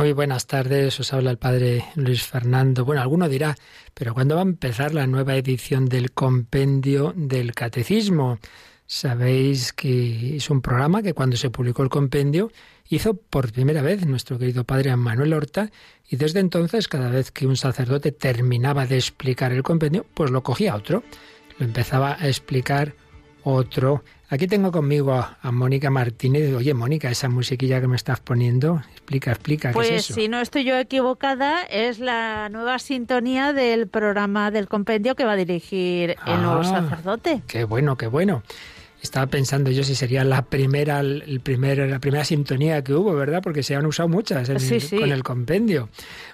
Muy buenas tardes, os habla el padre Luis Fernando. Bueno, alguno dirá, pero ¿cuándo va a empezar la nueva edición del compendio del catecismo? Sabéis que es un programa que cuando se publicó el compendio hizo por primera vez nuestro querido padre Manuel Horta y desde entonces cada vez que un sacerdote terminaba de explicar el compendio, pues lo cogía otro, lo empezaba a explicar otro. Aquí tengo conmigo a, Mónica Martínez. Oye, Mónica, esa musiquilla que me estás poniendo, explica, explica. Pues ¿qué es eso? si no estoy yo equivocada, es la nueva sintonía del programa del compendio que va a dirigir el nuevo Ah, sacerdote. Qué bueno, qué bueno. Estaba pensando yo si sería la primera, el primer, la primera sintonía que hubo, ¿verdad? Porque se han usado muchas en Sí, el- sí. con el compendio.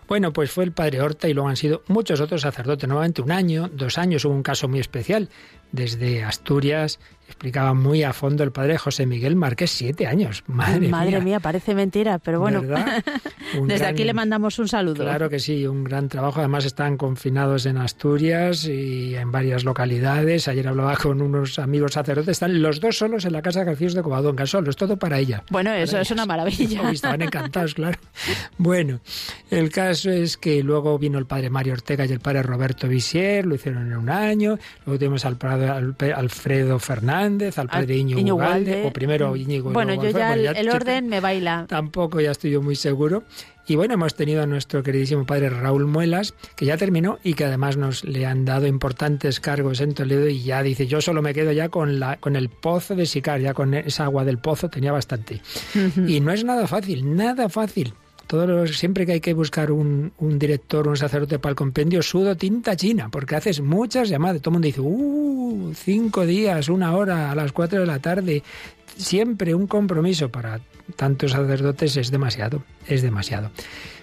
Bueno, pues fue el padre Horta y luego han sido muchos otros sacerdotes. Nuevamente un año, dos años, hubo un caso muy especial. Desde Asturias explicaba muy a fondo el padre José Miguel Márquez, siete años. Madre, Madre mía. parece mentira, pero bueno, desde gran- aquí le mandamos un saludo. Claro que sí, un gran trabajo. Además están confinados en Asturias y en varias localidades. Ayer hablaba con unos amigos sacerdotes. Están los dos solos en la casa de García de Covadonga, solos, todo para ella. Bueno, eso Para es una ellas. maravilla. Estaban encantados, claro. Bueno, el caso es que luego vino el padre Mario Ortega y el padre Roberto Visier, lo hicieron en un año. Luego tuvimos al padre Al- Alfredo Fernández, al padre Al- Íñigo Íñigo Ugalde, o primero Íñigo. y Bueno, yo ya Bueno, el, orden me baila. Tampoco ya estoy yo muy seguro. Y bueno, hemos tenido a nuestro queridísimo padre Raúl Muelas, que ya terminó y que además nos le han dado importantes cargos en Toledo y ya dice, yo solo me quedo ya con, la, con el pozo de Sicar, ya con esa agua del pozo tenía bastante. Y no es nada fácil, nada fácil. Todos los- siempre que hay que buscar un, un director, un sacerdote para el compendio, sudo tinta china, porque haces muchas llamadas. Todo el mundo dice, uh, cinco días, una hora, a las cuatro de la tarde. Siempre un compromiso para tantos sacerdotes es demasiado, es demasiado.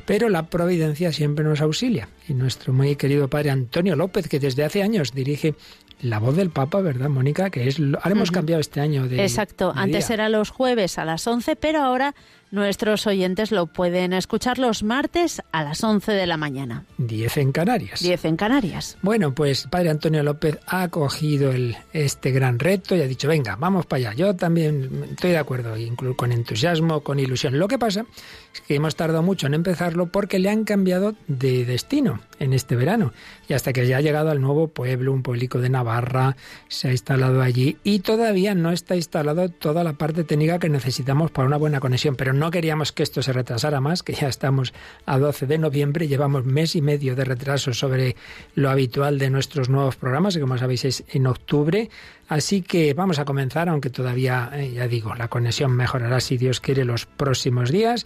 Pero la providencia siempre nos auxilia. Y nuestro muy querido padre Antonio López, que desde hace años dirige la voz del Papa, ¿verdad, Mónica? Que es, ahora hemos cambiado este año de. Exacto, de antes día. era los jueves a las 11, pero ahora nuestros oyentes lo pueden escuchar los martes a las 11 de la mañana. 10 en Canarias. 10 en Canarias. Bueno, pues padre Antonio López ha cogido el, este gran reto y ha dicho, venga, vamos para allá. Yo también estoy de acuerdo, incluso con entusiasmo, con ilusión. Lo que pasa es que hemos tardado mucho en empezarlo porque le han cambiado de destino en este verano. Y hasta que ya ha llegado al nuevo pueblo, un pueblico de Navarra, se ha instalado allí y todavía no está instalado toda la parte técnica que necesitamos para una buena conexión. Pero no queríamos que esto se retrasara más, que ya estamos a 12 de noviembre, llevamos mes y medio de retraso sobre lo habitual de nuestros nuevos programas, que como sabéis es en octubre. Así que vamos a comenzar, aunque todavía, eh, ya digo, la conexión mejorará si Dios quiere los próximos días.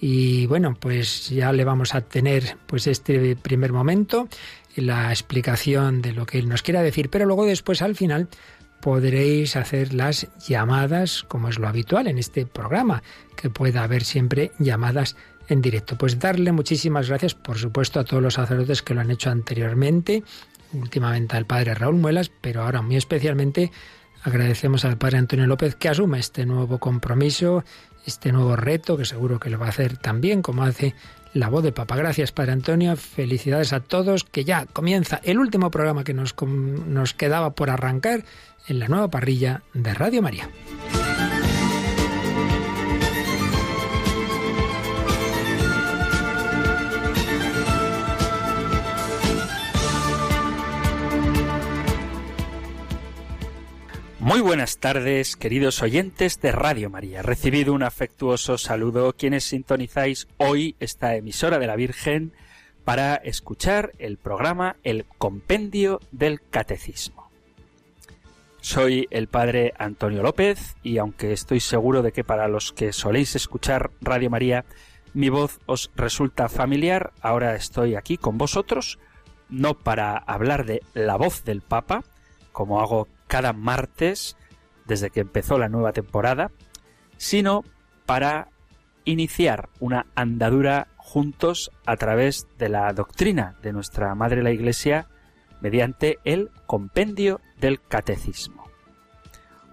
Y bueno, pues ya le vamos a tener pues este primer momento, la explicación de lo que él nos quiera decir, pero luego después al final podréis hacer las llamadas como es lo habitual en este programa, que pueda haber siempre llamadas en directo. Pues darle muchísimas gracias, por supuesto, a todos los sacerdotes que lo han hecho anteriormente, últimamente al padre Raúl Muelas, pero ahora muy especialmente agradecemos al padre Antonio López que asume este nuevo compromiso, este nuevo reto, que seguro que lo va a hacer también como hace la voz de Papa. Gracias, Padre Antonio. Felicidades a todos, que ya comienza el último programa que nos, nos quedaba por arrancar en la nueva parrilla de Radio María. Muy buenas tardes, queridos oyentes de Radio María. Recibido un afectuoso saludo quienes sintonizáis hoy esta emisora de la Virgen para escuchar el programa El Compendio del Catecismo. Soy el padre Antonio López y aunque estoy seguro de que para los que soléis escuchar Radio María mi voz os resulta familiar, ahora estoy aquí con vosotros no para hablar de la voz del Papa, como hago cada martes desde que empezó la nueva temporada, sino para iniciar una andadura juntos a través de la doctrina de nuestra Madre la Iglesia mediante el compendio del catecismo.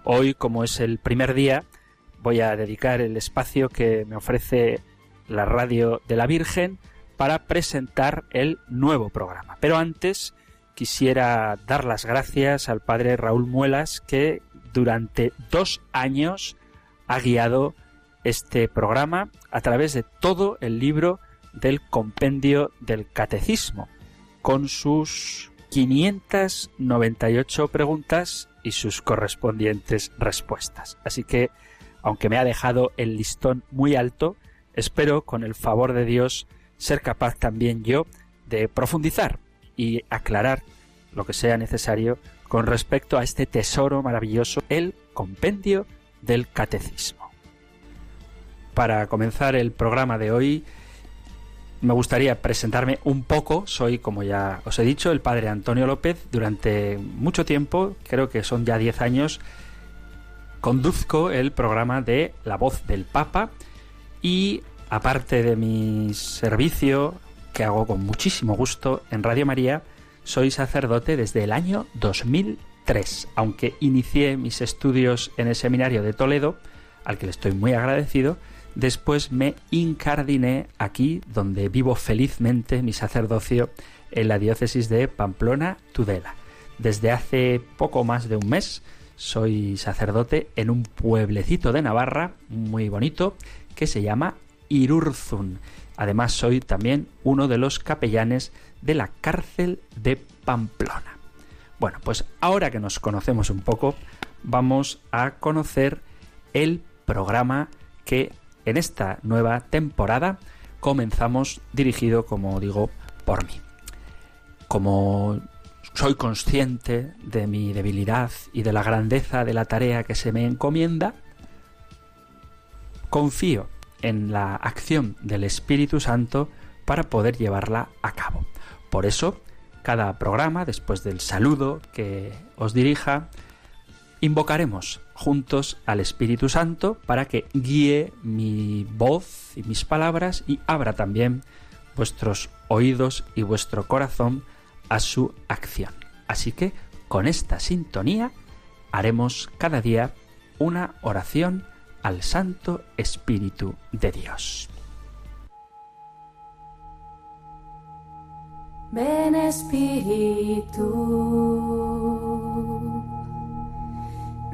Hoy, como es el primer día, voy a dedicar el espacio que me ofrece la radio de la Virgen para presentar el nuevo programa. Pero antes quisiera dar las gracias al padre Raúl Muelas que durante dos años ha guiado este programa a través de todo el libro del compendio del catecismo, con sus 598 preguntas y sus correspondientes respuestas. Así que, aunque me ha dejado el listón muy alto, espero, con el favor de Dios, ser capaz también yo de profundizar y aclarar lo que sea necesario con respecto a este tesoro maravilloso, el compendio del catecismo. Para comenzar el programa de hoy, me gustaría presentarme un poco. Soy, como ya os he dicho, el padre Antonio López. Durante mucho tiempo, creo que son ya 10 años, conduzco el programa de La Voz del Papa y aparte de mi servicio, que hago con muchísimo gusto en Radio María, soy sacerdote desde el año 2003, aunque inicié mis estudios en el seminario de Toledo, al que le estoy muy agradecido, después me incardiné aquí, donde vivo felizmente mi sacerdocio en la diócesis de Pamplona, Tudela. Desde hace poco más de un mes soy sacerdote en un pueblecito de Navarra, muy bonito, que se llama Irurzun. Además soy también uno de los capellanes de la cárcel de Pamplona. Bueno, pues ahora que nos conocemos un poco, vamos a conocer el programa que en esta nueva temporada comenzamos dirigido, como digo, por mí. Como soy consciente de mi debilidad y de la grandeza de la tarea que se me encomienda, confío en la acción del Espíritu Santo para poder llevarla a cabo. Por eso, cada programa, después del saludo que os dirija, invocaremos juntos al Espíritu Santo para que guíe mi voz y mis palabras y abra también vuestros oídos y vuestro corazón a su acción. Así que con esta sintonía haremos cada día una oración al Santo Espíritu de Dios. Ven Espíritu,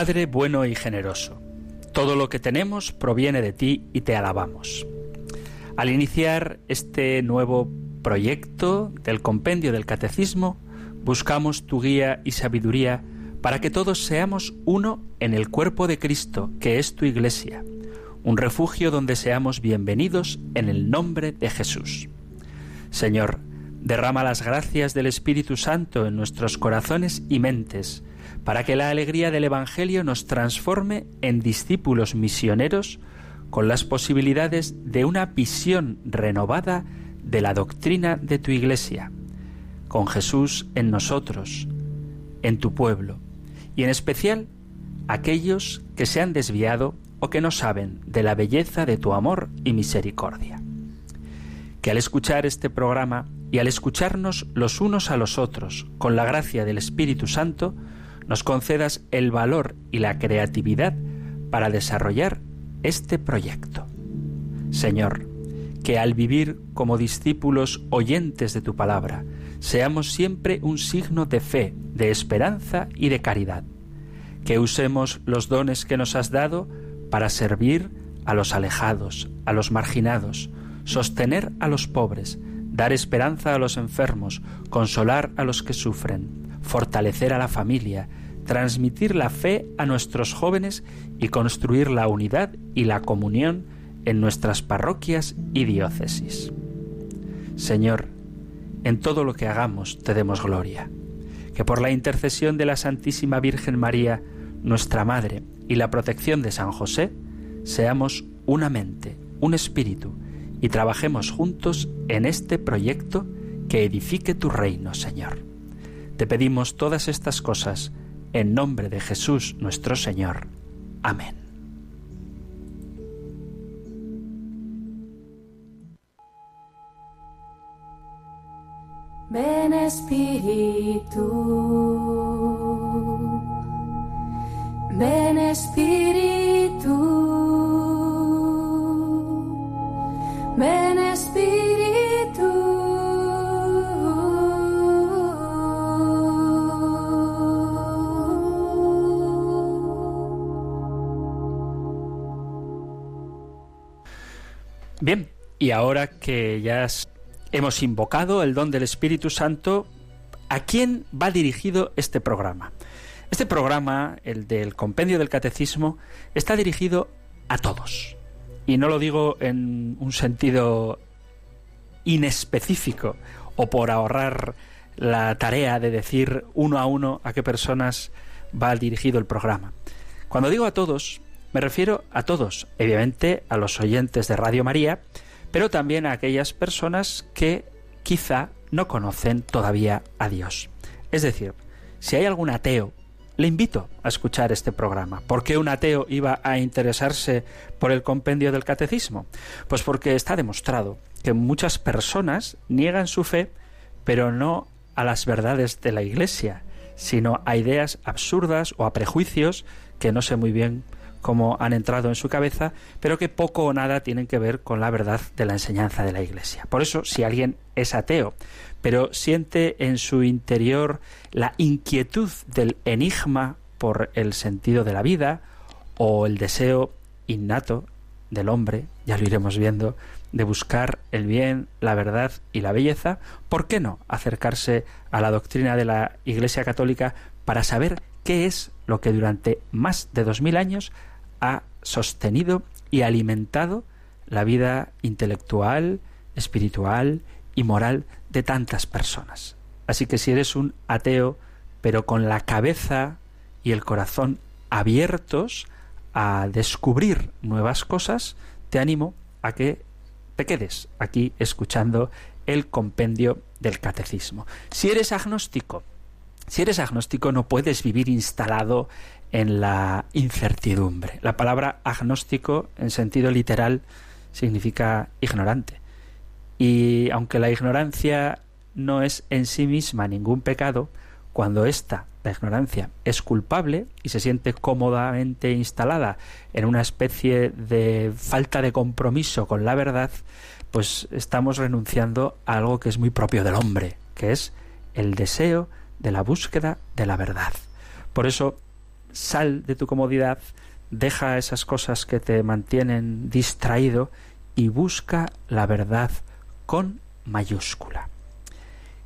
Padre bueno y generoso, todo lo que tenemos proviene de ti y te alabamos. Al iniciar este nuevo proyecto del compendio del catecismo, buscamos tu guía y sabiduría para que todos seamos uno en el cuerpo de Cristo, que es tu iglesia, un refugio donde seamos bienvenidos en el nombre de Jesús. Señor, derrama las gracias del Espíritu Santo en nuestros corazones y mentes, para que la alegría del Evangelio nos transforme en discípulos misioneros con las posibilidades de una visión renovada de la doctrina de tu Iglesia, con Jesús en nosotros, en tu pueblo, y en especial aquellos que se han desviado o que no saben de la belleza de tu amor y misericordia. Que al escuchar este programa y al escucharnos los unos a los otros con la gracia del Espíritu Santo, nos concedas el valor y la creatividad para desarrollar este proyecto. Señor, que al vivir como discípulos oyentes de tu palabra, seamos siempre un signo de fe, de esperanza y de caridad. Que usemos los dones que nos has dado para servir a los alejados, a los marginados, sostener a los pobres, dar esperanza a los enfermos, consolar a los que sufren, fortalecer a la familia, transmitir la fe a nuestros jóvenes y construir la unidad y la comunión en nuestras parroquias y diócesis. Señor, en todo lo que hagamos te demos gloria. Que por la intercesión de la Santísima Virgen María, nuestra Madre, y la protección de San José, seamos una mente, un espíritu, y trabajemos juntos en este proyecto que edifique tu reino, Señor. Te pedimos todas estas cosas en nombre de Jesús nuestro Señor. Amén. Ven Espíritu, ven Espíritu, ven Espíritu. Bien, y ahora que ya hemos invocado el don del Espíritu Santo, ¿a quién va dirigido este programa? Este programa, el del Compendio del Catecismo, está dirigido a todos. Y no lo digo en un sentido inespecífico o por ahorrar la tarea de decir uno a uno a qué personas va dirigido el programa. Cuando digo a todos, me refiero a todos, obviamente a los oyentes de Radio María, pero también a aquellas personas que quizá no conocen todavía a Dios. Es decir, si hay algún ateo, le invito a escuchar este programa. ¿Por qué un ateo iba a interesarse por el compendio del catecismo? Pues porque está demostrado que muchas personas niegan su fe, pero no a las verdades de la Iglesia, sino a ideas absurdas o a prejuicios que no sé muy bien como han entrado en su cabeza, pero que poco o nada tienen que ver con la verdad de la enseñanza de la Iglesia. Por eso, si alguien es ateo, pero siente en su interior la inquietud del enigma por el sentido de la vida o el deseo innato del hombre, ya lo iremos viendo, de buscar el bien, la verdad y la belleza, ¿por qué no acercarse a la doctrina de la Iglesia Católica para saber qué es lo que durante más de dos mil años ha sostenido y alimentado la vida intelectual, espiritual y moral de tantas personas. Así que si eres un ateo, pero con la cabeza y el corazón abiertos a descubrir nuevas cosas, te animo a que te quedes aquí escuchando el compendio del catecismo. Si eres agnóstico, si eres agnóstico no puedes vivir instalado en la incertidumbre. La palabra agnóstico en sentido literal significa ignorante. Y aunque la ignorancia no es en sí misma ningún pecado, cuando esta, la ignorancia, es culpable y se siente cómodamente instalada en una especie de falta de compromiso con la verdad, pues estamos renunciando a algo que es muy propio del hombre, que es el deseo de la búsqueda de la verdad. Por eso sal de tu comodidad, deja esas cosas que te mantienen distraído y busca la verdad con mayúscula.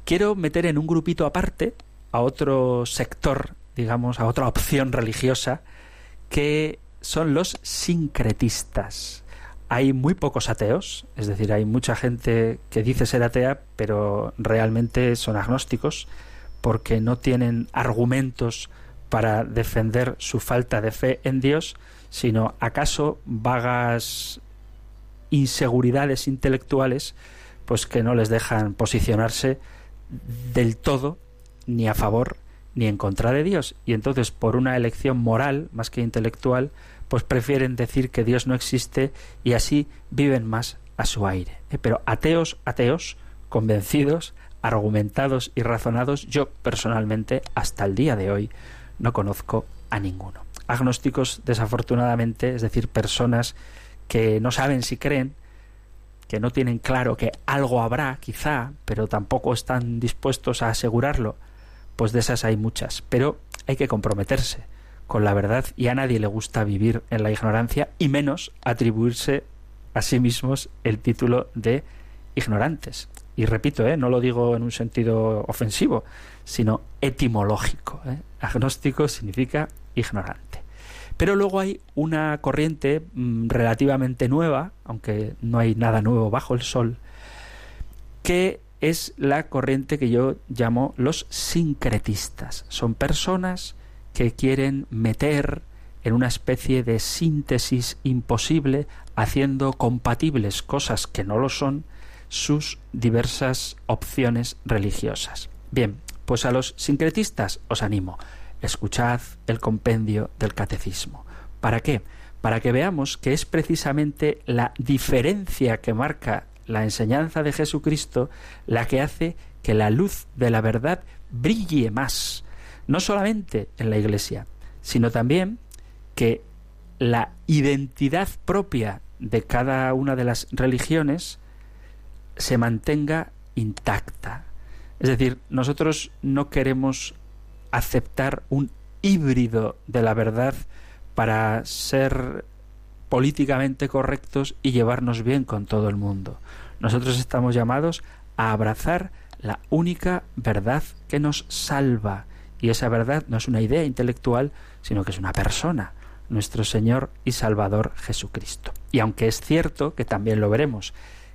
Quiero meter en un grupito aparte a otro sector, digamos, a otra opción religiosa, que son los sincretistas. Hay muy pocos ateos, es decir, hay mucha gente que dice ser atea, pero realmente son agnósticos, porque no tienen argumentos para defender su falta de fe en Dios, sino acaso vagas inseguridades intelectuales pues que no les dejan posicionarse del todo ni a favor ni en contra de Dios y entonces por una elección moral más que intelectual pues prefieren decir que Dios no existe y así viven más a su aire. ¿eh? Pero ateos, ateos, convencidos, argumentados y razonados, yo personalmente hasta el día de hoy no conozco a ninguno. Agnósticos, desafortunadamente, es decir, personas que no saben si creen, que no tienen claro que algo habrá, quizá, pero tampoco están dispuestos a asegurarlo, pues de esas hay muchas. Pero hay que comprometerse con la verdad y a nadie le gusta vivir en la ignorancia y menos atribuirse a sí mismos el título de ignorantes. Y repito, ¿eh? no lo digo en un sentido ofensivo, sino etimológico. ¿eh? Agnóstico significa ignorante. Pero luego hay una corriente mm, relativamente nueva, aunque no hay nada nuevo bajo el sol, que es la corriente que yo llamo los sincretistas. Son personas que quieren meter en una especie de síntesis imposible, haciendo compatibles cosas que no lo son, sus diversas opciones religiosas. Bien, pues a los sincretistas os animo, escuchad el compendio del catecismo. ¿Para qué? Para que veamos que es precisamente la diferencia que marca la enseñanza de Jesucristo la que hace que la luz de la verdad brille más, no solamente en la Iglesia, sino también que la identidad propia de cada una de las religiones se mantenga intacta. Es decir, nosotros no queremos aceptar un híbrido de la verdad para ser políticamente correctos y llevarnos bien con todo el mundo. Nosotros estamos llamados a abrazar la única verdad que nos salva. Y esa verdad no es una idea intelectual, sino que es una persona, nuestro Señor y Salvador Jesucristo. Y aunque es cierto, que también lo veremos,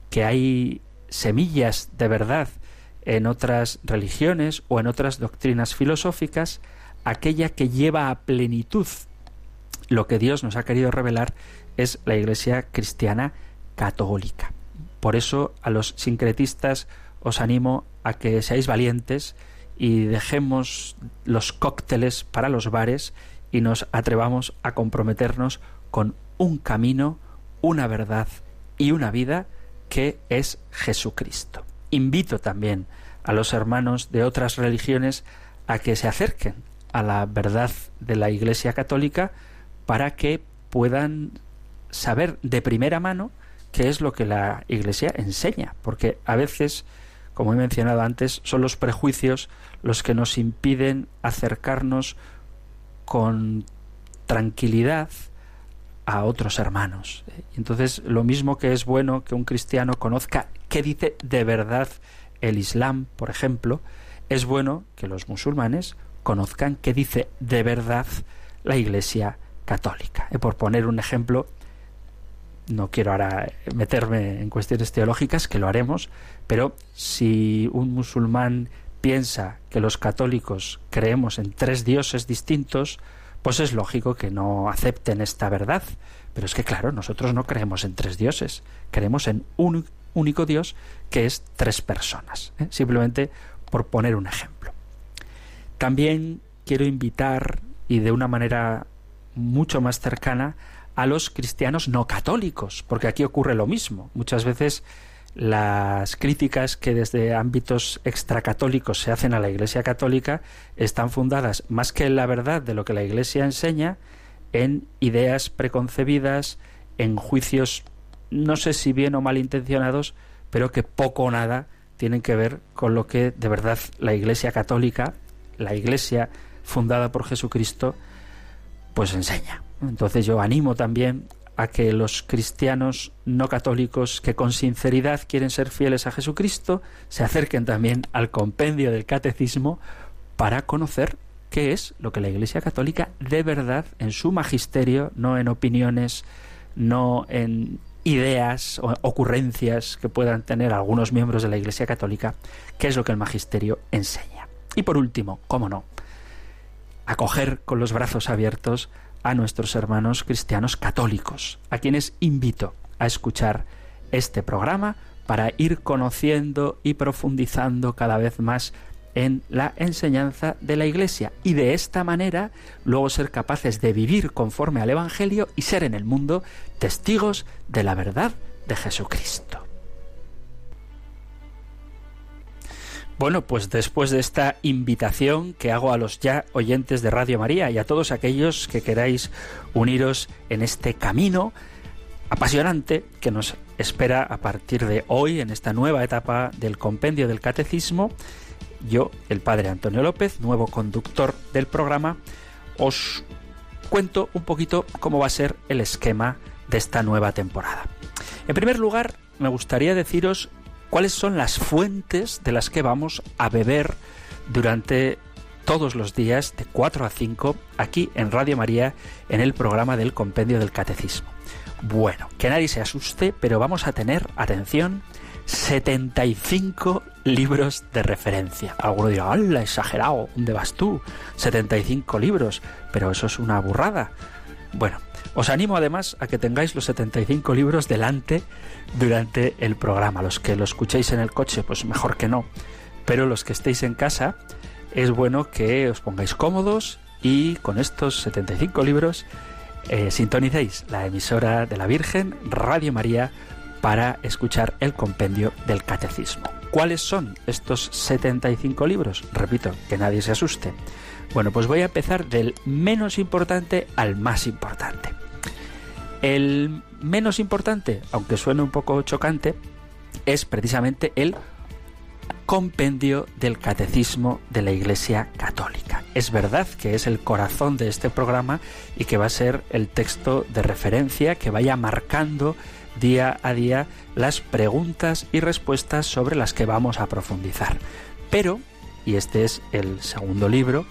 que hay semillas de verdad en otras religiones o en otras doctrinas filosóficas, aquella que lleva a plenitud lo que Dios nos ha querido revelar es la Iglesia cristiana católica. Por eso a los sincretistas os animo a que seáis valientes y dejemos los cócteles para los bares y nos atrevamos a comprometernos con un camino, una verdad y una vida que es Jesucristo. Invito también a los hermanos de otras religiones a que se acerquen a la verdad de la Iglesia Católica para que puedan saber de primera mano qué es lo que la Iglesia enseña, porque a veces, como he mencionado antes, son los prejuicios los que nos impiden acercarnos con tranquilidad a otros hermanos. Entonces, lo mismo que es bueno que un cristiano conozca qué dice de verdad el Islam, por ejemplo, es bueno que los musulmanes conozcan qué dice de verdad la Iglesia católica. Y por poner un ejemplo, no quiero ahora meterme en cuestiones teológicas, que lo haremos, pero si un musulmán piensa que los católicos creemos en tres dioses distintos, pues es lógico que no acepten esta verdad. Pero es que, claro, nosotros no creemos en tres dioses, creemos en un único Dios que es tres personas. ¿eh? Simplemente por poner un ejemplo. También quiero invitar, y de una manera mucho más cercana, a los cristianos no católicos, porque aquí ocurre lo mismo. Muchas veces las críticas que desde ámbitos extracatólicos se hacen a la Iglesia católica están fundadas más que en la verdad de lo que la Iglesia enseña, en ideas preconcebidas, en juicios no sé si bien o mal intencionados, pero que poco o nada tienen que ver con lo que de verdad la Iglesia católica, la Iglesia fundada por Jesucristo, pues enseña. Entonces yo animo también a que los cristianos no católicos que con sinceridad quieren ser fieles a Jesucristo se acerquen también al compendio del catecismo para conocer qué es lo que la Iglesia católica de verdad en su magisterio, no en opiniones, no en ideas o ocurrencias que puedan tener algunos miembros de la Iglesia católica, qué es lo que el magisterio enseña. Y por último, cómo no, acoger con los brazos abiertos a nuestros hermanos cristianos católicos, a quienes invito a escuchar este programa para ir conociendo y profundizando cada vez más en la enseñanza de la Iglesia y de esta manera luego ser capaces de vivir conforme al Evangelio y ser en el mundo testigos de la verdad de Jesucristo. Bueno, pues después de esta invitación que hago a los ya oyentes de Radio María y a todos aquellos que queráis uniros en este camino apasionante que nos espera a partir de hoy en esta nueva etapa del compendio del catecismo, yo, el padre Antonio López, nuevo conductor del programa, os cuento un poquito cómo va a ser el esquema de esta nueva temporada. En primer lugar, me gustaría deciros cuáles son las fuentes de las que vamos a beber durante todos los días de 4 a 5 aquí en Radio María en el programa del Compendio del Catecismo. Bueno, que nadie se asuste, pero vamos a tener, atención, 75 libros de referencia. Alguno dirá, ¡hala, exagerado! ¿Dónde vas tú? 75 libros. Pero eso es una burrada. Bueno, os animo además a que tengáis los 75 libros delante durante el programa. Los que lo escuchéis en el coche, pues mejor que no. Pero los que estéis en casa, es bueno que os pongáis cómodos y con estos 75 libros eh, sintonicéis la emisora de la Virgen, Radio María, para escuchar el compendio del Catecismo. ¿Cuáles son estos 75 libros? Repito, que nadie se asuste. Bueno, pues voy a empezar del menos importante al más importante. El menos importante, aunque suene un poco chocante, es precisamente el compendio del catecismo de la Iglesia Católica. Es verdad que es el corazón de este programa y que va a ser el texto de referencia que vaya marcando día a día las preguntas y respuestas sobre las que vamos a profundizar. Pero, y este es el segundo libro,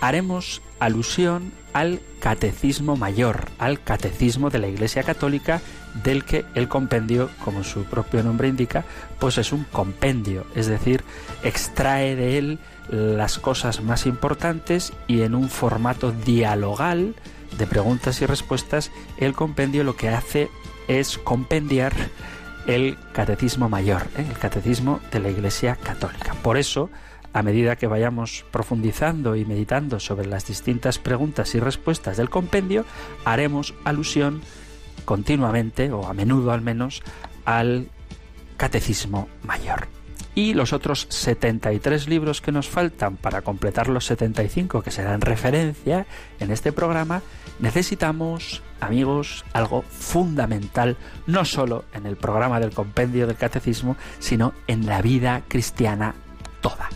haremos alusión al catecismo mayor, al catecismo de la Iglesia Católica, del que el compendio, como su propio nombre indica, pues es un compendio, es decir, extrae de él las cosas más importantes y en un formato dialogal de preguntas y respuestas, el compendio lo que hace es compendiar el catecismo mayor, ¿eh? el catecismo de la Iglesia Católica. Por eso, a medida que vayamos profundizando y meditando sobre las distintas preguntas y respuestas del compendio, haremos alusión continuamente, o a menudo al menos, al catecismo mayor. Y los otros 73 libros que nos faltan para completar los 75 que serán referencia en este programa, necesitamos, amigos, algo fundamental, no solo en el programa del compendio del catecismo, sino en la vida cristiana toda.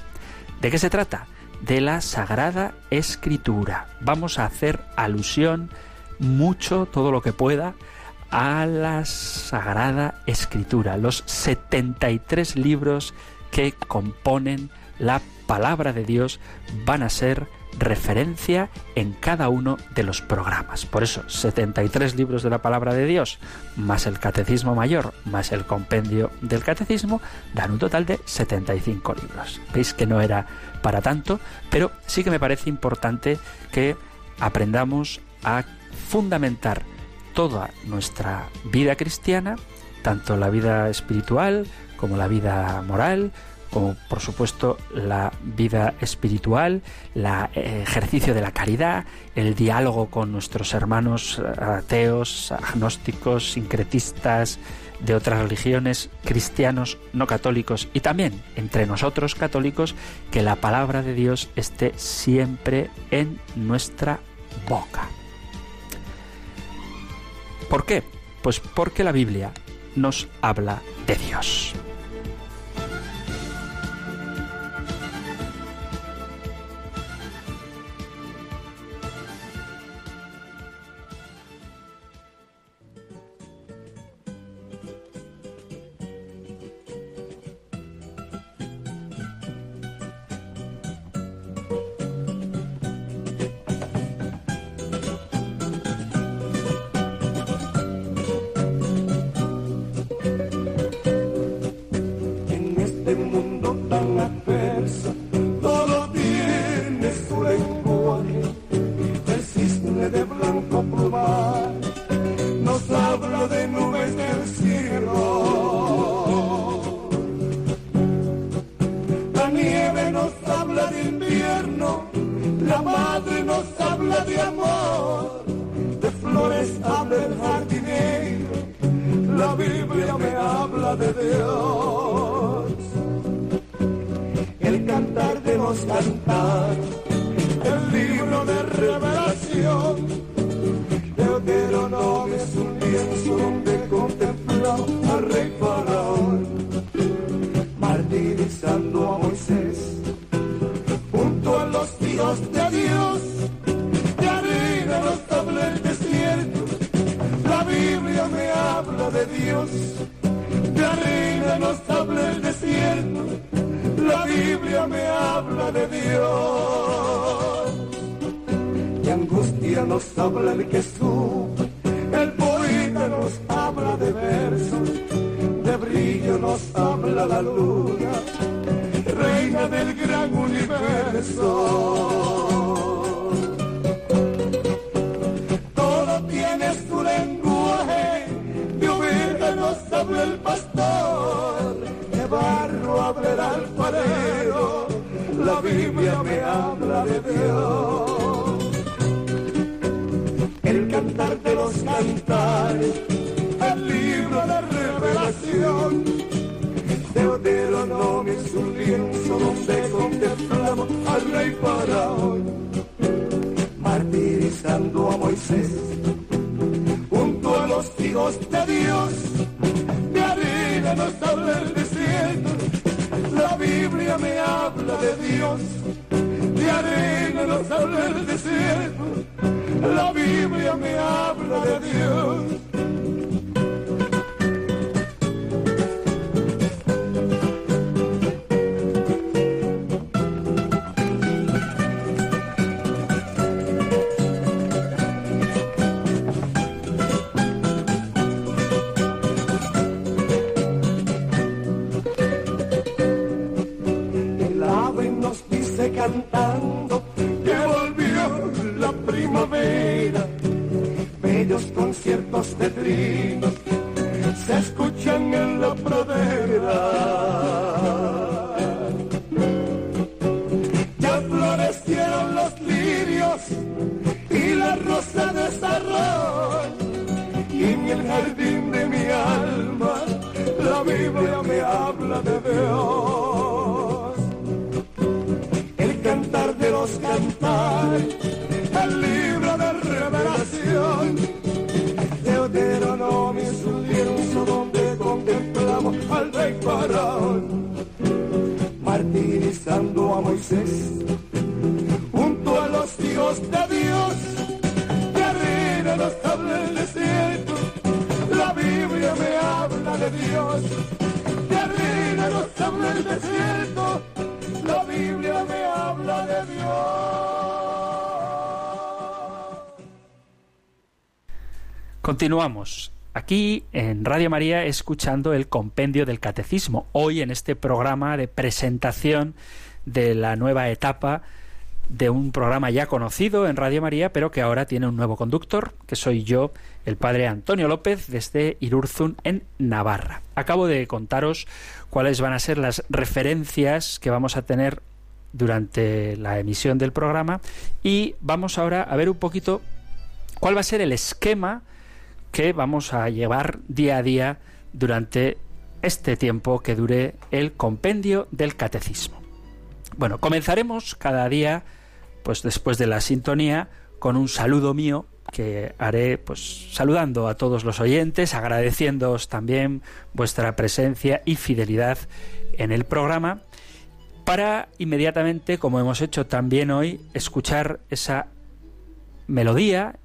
¿De qué se trata? De la Sagrada Escritura. Vamos a hacer alusión mucho, todo lo que pueda, a la Sagrada Escritura, los 73 libros que componen la palabra de Dios van a ser referencia en cada uno de los programas. Por eso, 73 libros de la palabra de Dios, más el Catecismo Mayor, más el compendio del Catecismo, dan un total de 75 libros. Veis que no era para tanto, pero sí que me parece importante que aprendamos a fundamentar toda nuestra vida cristiana, tanto la vida espiritual como la vida moral, como por supuesto la vida espiritual, el eh, ejercicio de la caridad, el diálogo con nuestros hermanos eh, ateos, agnósticos, sincretistas de otras religiones, cristianos, no católicos y también entre nosotros católicos, que la palabra de Dios esté siempre en nuestra boca. ¿Por qué? Pues porque la Biblia nos habla de Dios. habla de Dios. De angustia nos habla el que sube, el poeta nos habla de versos, de brillo nos habla la luna, reina del gran universo. Biblia me habla de Dios. El cantar de los cantares, el libro de revelación. Deuteronomio es un lienzo donde contemplamos al rey Faraón, martirizando a Moisés junto a los hijos de Dios. De harina nos habla el me habla de Dios. De arena nos habla el desierto, la Biblia me habla de Dios. Y el desierto, la Biblia me habla de Dios. Continuamos aquí en Radio María escuchando el compendio del catecismo. Hoy en este programa de presentación de la nueva etapa de un programa ya conocido en Radio María, pero que ahora tiene un nuevo conductor, que soy yo, el padre Antonio López, desde Irurzun, en Navarra. Acabo de contaros cuáles van a ser las referencias que vamos a tener durante la emisión del programa y vamos ahora a ver un poquito cuál va a ser el esquema que vamos a llevar día a día durante este tiempo que dure el compendio del catecismo. Bueno, comenzaremos cada día, pues después de la sintonía, con un saludo mío que haré pues saludando a todos los oyentes, agradeciéndoos también vuestra presencia y fidelidad en el programa, para inmediatamente, como hemos hecho también hoy, escuchar esa melodía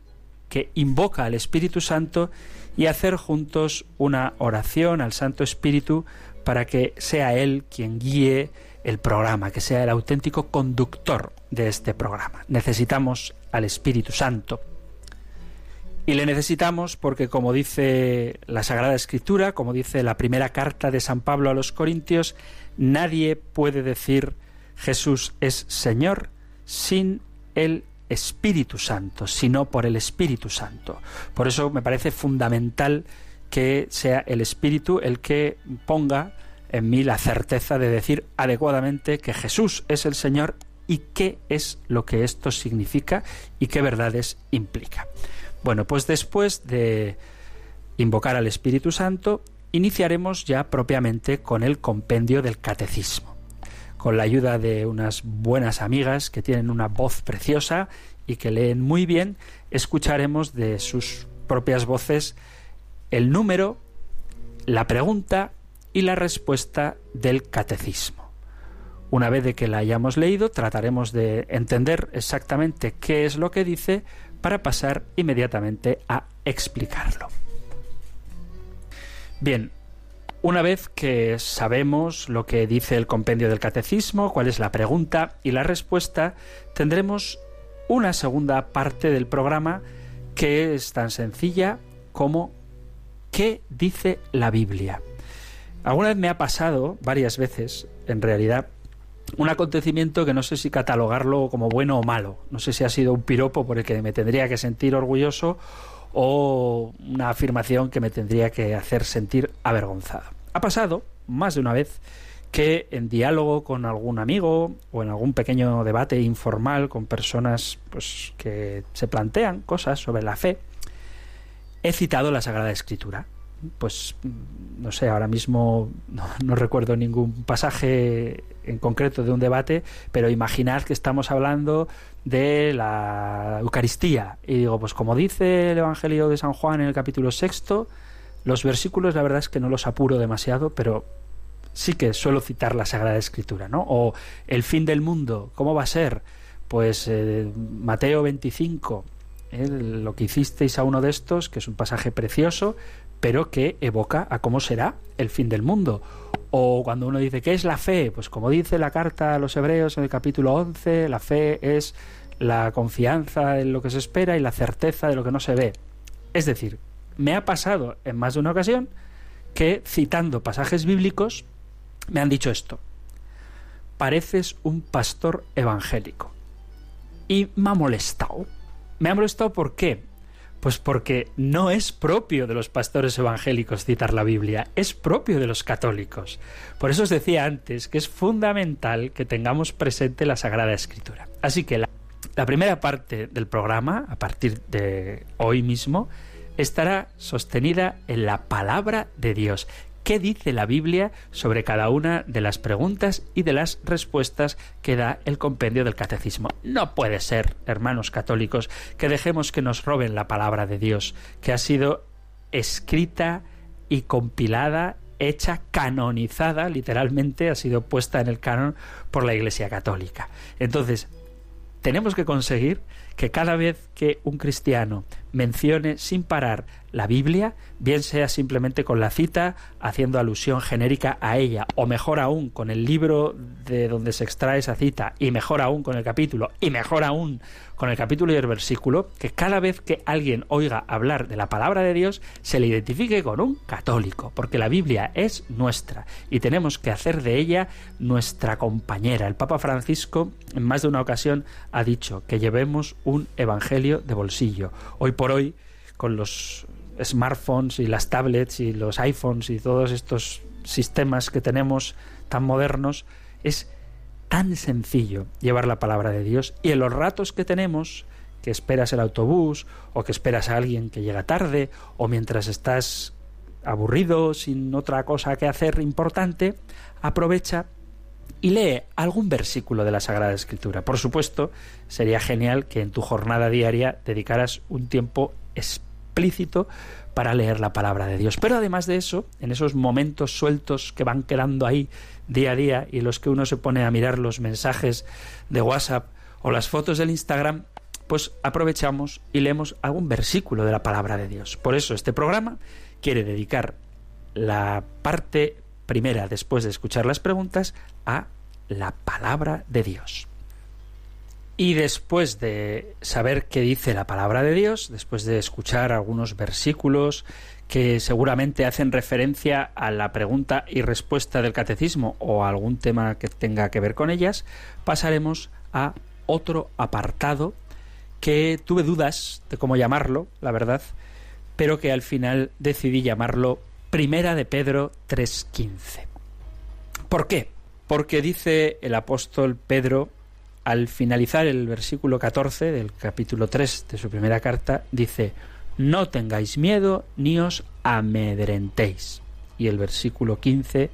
que invoca al Espíritu Santo y hacer juntos una oración al Santo Espíritu para que sea Él quien guíe el programa, que sea el auténtico conductor de este programa. Necesitamos al Espíritu Santo. Y le necesitamos porque, como dice la Sagrada Escritura, como dice la primera carta de San Pablo a los Corintios, nadie puede decir Jesús es Señor sin el Espíritu Santo, sino por el Espíritu Santo. Por eso me parece fundamental que sea el Espíritu el que ponga en mí la certeza de decir adecuadamente que Jesús es el Señor y qué es lo que esto significa y qué verdades implica. Bueno, pues después de invocar al Espíritu Santo, iniciaremos ya propiamente con el compendio del catecismo. Con la ayuda de unas buenas amigas que tienen una voz preciosa y que leen muy bien, escucharemos de sus propias voces el número, la pregunta y la respuesta del catecismo. Una vez de que la hayamos leído, trataremos de entender exactamente qué es lo que dice para pasar inmediatamente a explicarlo. Bien, una vez que sabemos lo que dice el compendio del catecismo, cuál es la pregunta y la respuesta, tendremos una segunda parte del programa que es tan sencilla como ¿qué dice la Biblia? Alguna vez me ha pasado, varias veces en realidad, un acontecimiento que no sé si catalogarlo como bueno o malo. No sé si ha sido un piropo por el que me tendría que sentir orgulloso o una afirmación que me tendría que hacer sentir avergonzado. Ha pasado más de una vez que en diálogo con algún amigo o en algún pequeño debate informal con personas pues que se plantean cosas sobre la fe, he citado la Sagrada Escritura. Pues no sé, ahora mismo no, recuerdo ningún pasaje en concreto de un debate, pero imaginad que estamos hablando de la Eucaristía. Y digo, pues como dice el Evangelio de San Juan en el capítulo sexto, los versículos la verdad es que no los apuro demasiado, pero sí que suelo citar la Sagrada Escritura, ¿no? O el fin del mundo, ¿cómo va a ser? Pues eh, Mateo 25, ¿eh? lo que hicisteis a uno de estos, que es un pasaje precioso, pero que evoca a cómo será el fin del mundo. O cuando uno dice, ¿qué es la fe? Pues como dice la carta a los hebreos en el capítulo 11, la fe es la confianza en lo que se espera y la certeza de lo que no se ve. Es decir, me ha pasado en más de una ocasión que citando pasajes bíblicos me han dicho esto. Pareces un pastor evangélico. Y me ha molestado. Me ha molestado ¿por qué? Pues porque no es propio de los pastores evangélicos citar la Biblia, es propio de los católicos. Por eso os decía antes que es fundamental que tengamos presente la Sagrada Escritura. Así que la, la primera parte del programa, a partir de hoy mismo, estará sostenida en la palabra de Dios, qué dice la Biblia sobre cada una de las preguntas y de las respuestas que da el compendio del catecismo. No puede ser, hermanos católicos, que dejemos que nos roben la palabra de Dios, que ha sido escrita y compilada hecha canonizada, literalmente ha sido puesta en el canon por la Iglesia Católica. Entonces, tenemos que conseguir que cada vez que un cristiano mencione sin parar la Biblia, bien sea simplemente con la cita, haciendo alusión genérica a ella, o mejor aún con el libro de donde se extrae esa cita, y mejor aún con el capítulo, y mejor aún con el capítulo y el versículo, que cada vez que alguien oiga hablar de la palabra de Dios, se le identifique con un católico, porque la Biblia es nuestra y tenemos que hacer de ella nuestra compañera. El Papa Francisco en más de una ocasión ha dicho que llevemos un evangelio de bolsillo. Hoy por hoy, con los smartphones y las tablets y los iPhones y todos estos sistemas que tenemos tan modernos, es tan sencillo llevar la palabra de Dios y en los ratos que tenemos, que esperas el autobús o que esperas a alguien que llega tarde o mientras estás aburrido sin otra cosa que hacer importante, aprovecha y lee algún versículo de la Sagrada Escritura. Por supuesto, sería genial que en tu jornada diaria dedicaras un tiempo explícito para leer la palabra de Dios. Pero además de eso, en esos momentos sueltos que van quedando ahí día a día y los que uno se pone a mirar los mensajes de WhatsApp o las fotos del Instagram, pues aprovechamos y leemos algún versículo de la palabra de Dios. Por eso este programa quiere dedicar la parte primera, después de escuchar las preguntas, a la palabra de Dios. Y después de saber qué dice la palabra de Dios, después de escuchar algunos versículos que seguramente hacen referencia a la pregunta y respuesta del catecismo o a algún tema que tenga que ver con ellas, pasaremos a otro apartado que tuve dudas de cómo llamarlo, la verdad, pero que al final decidí llamarlo Primera de Pedro 3.15. ¿Por qué? Porque dice el apóstol Pedro al finalizar el versículo 14 del capítulo 3 de su primera carta, dice, no tengáis miedo ni os amedrentéis. Y el versículo 15,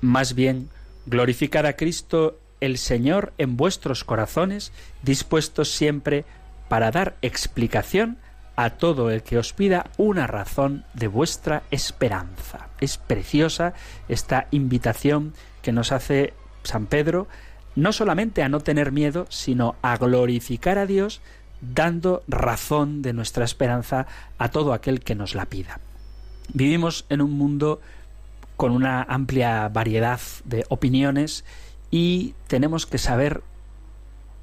más bien, glorificar a Cristo el Señor en vuestros corazones, dispuestos siempre para dar explicación a todo el que os pida una razón de vuestra esperanza. Es preciosa esta invitación que nos hace San Pedro no solamente a no tener miedo, sino a glorificar a Dios dando razón de nuestra esperanza a todo aquel que nos la pida. Vivimos en un mundo con una amplia variedad de opiniones y tenemos que saber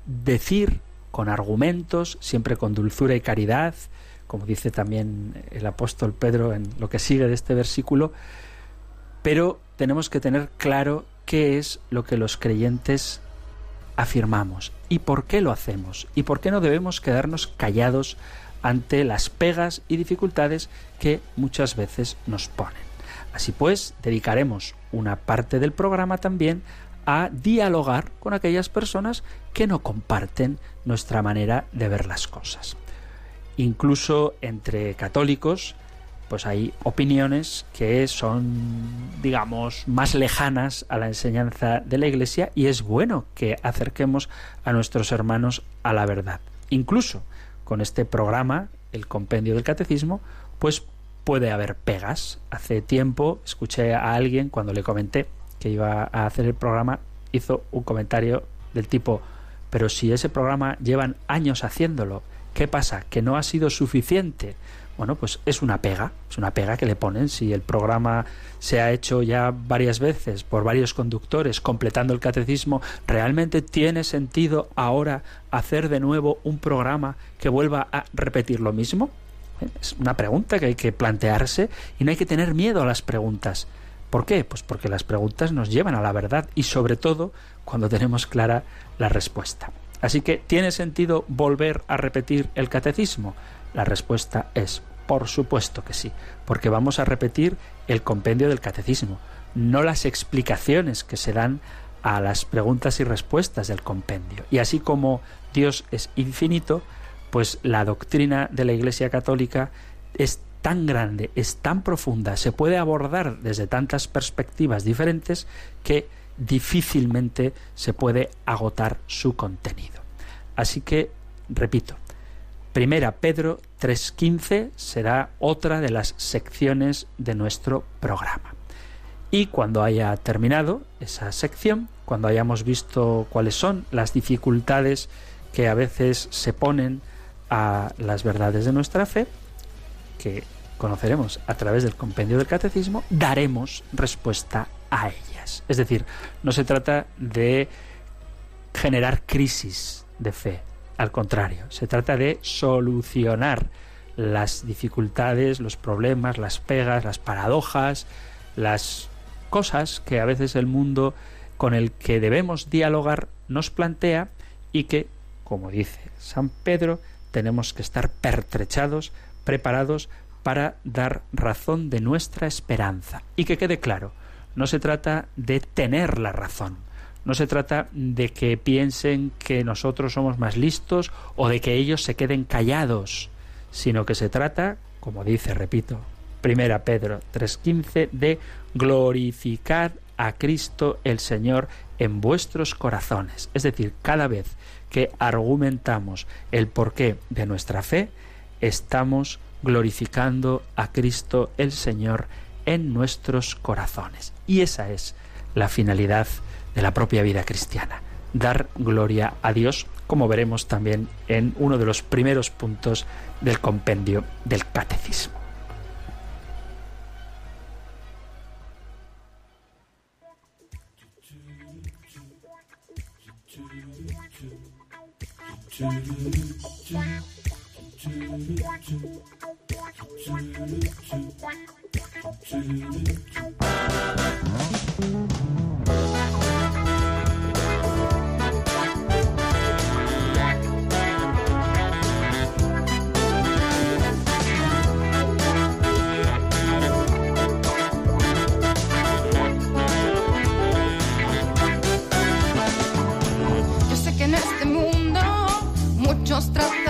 decir con argumentos, siempre con dulzura y caridad, como dice también el apóstol Pedro en lo que sigue de este versículo, pero tenemos que tener claro qué es lo que los creyentes afirmamos y por qué lo hacemos y por qué no debemos quedarnos callados ante las pegas y dificultades que muchas veces nos ponen. Así pues, dedicaremos una parte del programa también a dialogar con aquellas personas que no comparten nuestra manera de ver las cosas. Incluso entre católicos pues hay opiniones que son, digamos, más lejanas a la enseñanza de la Iglesia y es bueno que acerquemos a nuestros hermanos a la verdad. Incluso con este programa, el compendio del catecismo, pues puede haber pegas. Hace tiempo escuché a alguien cuando le comenté que iba a hacer el programa, hizo un comentario del tipo, pero si ese programa llevan años haciéndolo, ¿qué pasa? ¿Que no ha sido suficiente? Bueno, pues es una pega, es una pega que le ponen. Si el programa se ha hecho ya varias veces por varios conductores completando el catecismo, ¿realmente tiene sentido ahora hacer de nuevo un programa que vuelva a repetir lo mismo? ¿Eh? Es una pregunta que hay que plantearse y no hay que tener miedo a las preguntas. ¿Por qué? Pues porque las preguntas nos llevan a la verdad y sobre todo cuando tenemos clara la respuesta. Así que, ¿tiene sentido volver a repetir el catecismo? La respuesta es, por supuesto que sí, porque vamos a repetir el compendio del catecismo, no las explicaciones que se dan a las preguntas y respuestas del compendio. Y así como Dios es infinito, pues la doctrina de la Iglesia Católica es tan grande, es tan profunda, se puede abordar desde tantas perspectivas diferentes que difícilmente se puede agotar su contenido. Así que, repito, Primera Pedro 3.15 será otra de las secciones de nuestro programa. Y cuando haya terminado esa sección, cuando hayamos visto cuáles son las dificultades que a veces se ponen a las verdades de nuestra fe, que conoceremos a través del compendio del catecismo, daremos respuesta a ellas. Es decir, no se trata de generar crisis de fe, al contrario, se trata de solucionar las dificultades, los problemas, las pegas, las paradojas, las cosas que a veces el mundo con el que debemos dialogar nos plantea y que, como dice San Pedro, tenemos que estar pertrechados, preparados para dar razón de nuestra esperanza. Y que quede claro, no se trata de tener la razón, no se trata de que piensen que nosotros somos más listos o de que ellos se queden callados, sino que se trata, como dice, repito, Primera Pedro 3:15, de glorificar a Cristo el Señor en vuestros corazones. Es decir, cada vez que argumentamos el porqué de nuestra fe, estamos glorificando a Cristo el Señor en nuestros corazones. Y esa es la finalidad de la propia vida cristiana, dar gloria a Dios, como veremos también en uno de los primeros puntos del compendio del catecismo. Muchos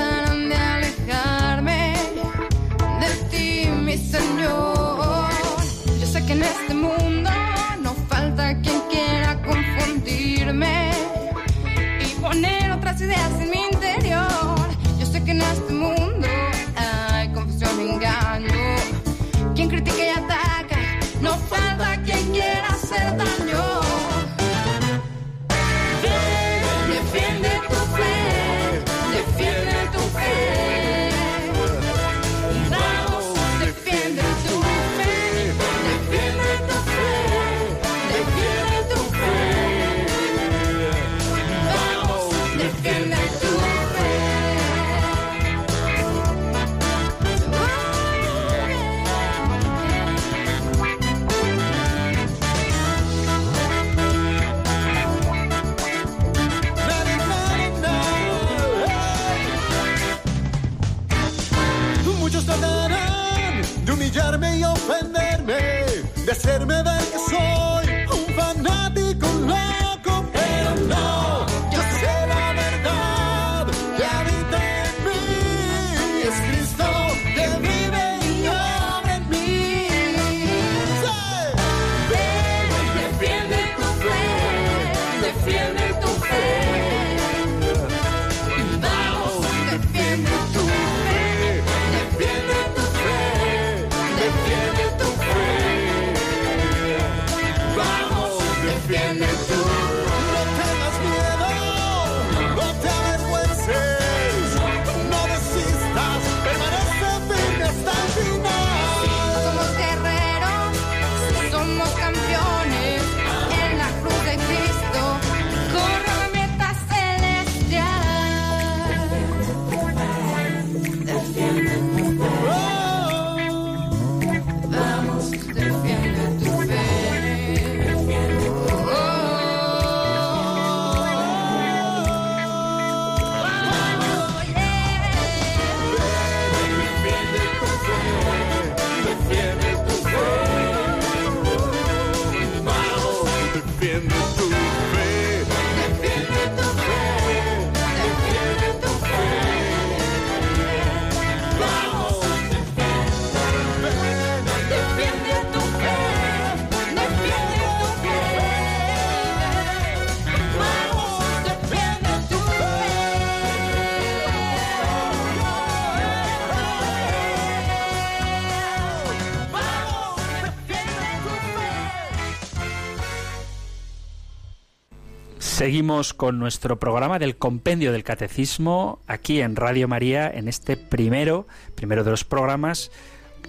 Seguimos con nuestro programa del Compendio del Catecismo aquí en Radio María en este primero, primero de los programas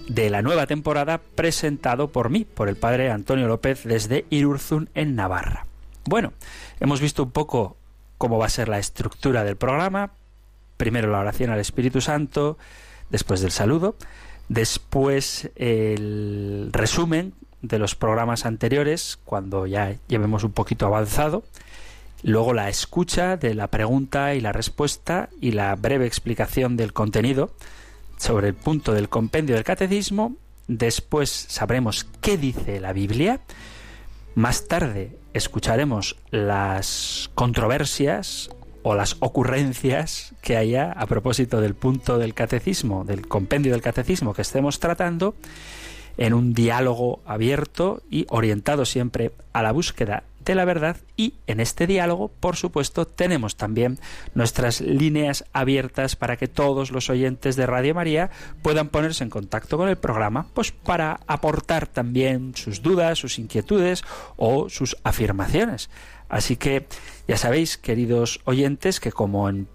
de la nueva temporada presentado por mí, por el padre Antonio López desde Irurzun en Navarra. Bueno, hemos visto un poco cómo va a ser la estructura del programa. Primero la oración al Espíritu Santo, después del saludo, después el resumen de los programas anteriores cuando ya llevemos un poquito avanzado luego la escucha de la pregunta y la respuesta y la breve explicación del contenido sobre el punto del compendio del catecismo, después sabremos qué dice la Biblia, más tarde escucharemos las controversias o las ocurrencias que haya a propósito del punto del catecismo, del compendio del catecismo que estemos tratando, en un diálogo abierto y orientado siempre a la búsqueda la verdad y en este diálogo, por supuesto, tenemos también nuestras líneas abiertas para que todos los oyentes de Radio María puedan ponerse en contacto con el programa, pues para aportar también sus dudas, sus inquietudes o sus afirmaciones. Así que ya sabéis, queridos oyentes, que como en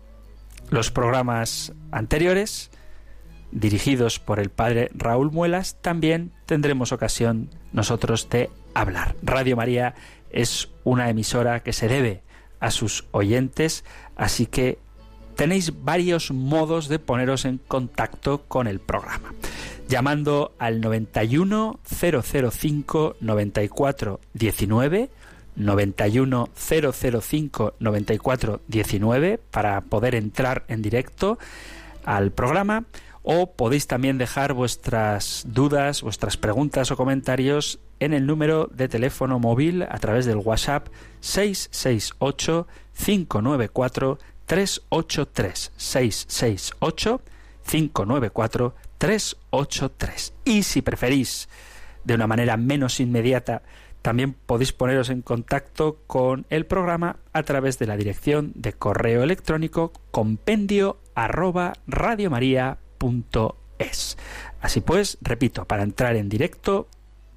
los programas anteriores, dirigidos por el padre Raúl Muelas, también tendremos ocasión nosotros de hablar. Radio María es una emisora que se debe a sus oyentes, así que tenéis varios modos de poneros en contacto con el programa. Llamando al 91 005 94 19 91 005 94 19 para poder entrar en directo al programa o podéis también dejar vuestras dudas, vuestras preguntas o comentarios en el número de teléfono móvil a través del WhatsApp 668 594 383 668 594 383 y si preferís de una manera menos inmediata también podéis poneros en contacto con el programa a través de la dirección de correo electrónico compendio arroba Así pues, repito, para entrar en directo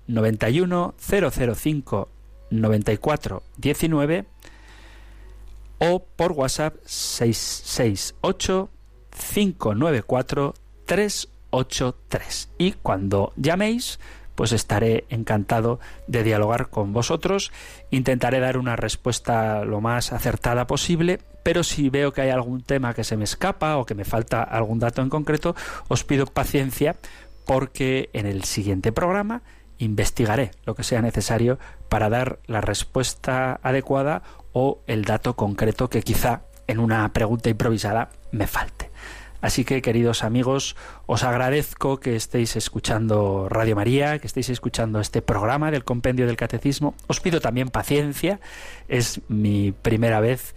91 005 94 19 o por WhatsApp 668 594 383. Y cuando llaméis, pues estaré encantado de dialogar con vosotros. Intentaré dar una respuesta lo más acertada posible, pero si veo que hay algún tema que se me escapa o que me falta algún dato en concreto, os pido paciencia porque en el siguiente programa investigaré lo que sea necesario para dar la respuesta adecuada o el dato concreto que quizá en una pregunta improvisada me falte. Así que, queridos amigos, os agradezco que estéis escuchando Radio María, que estéis escuchando este programa del Compendio del Catecismo. Os pido también paciencia. Es mi primera vez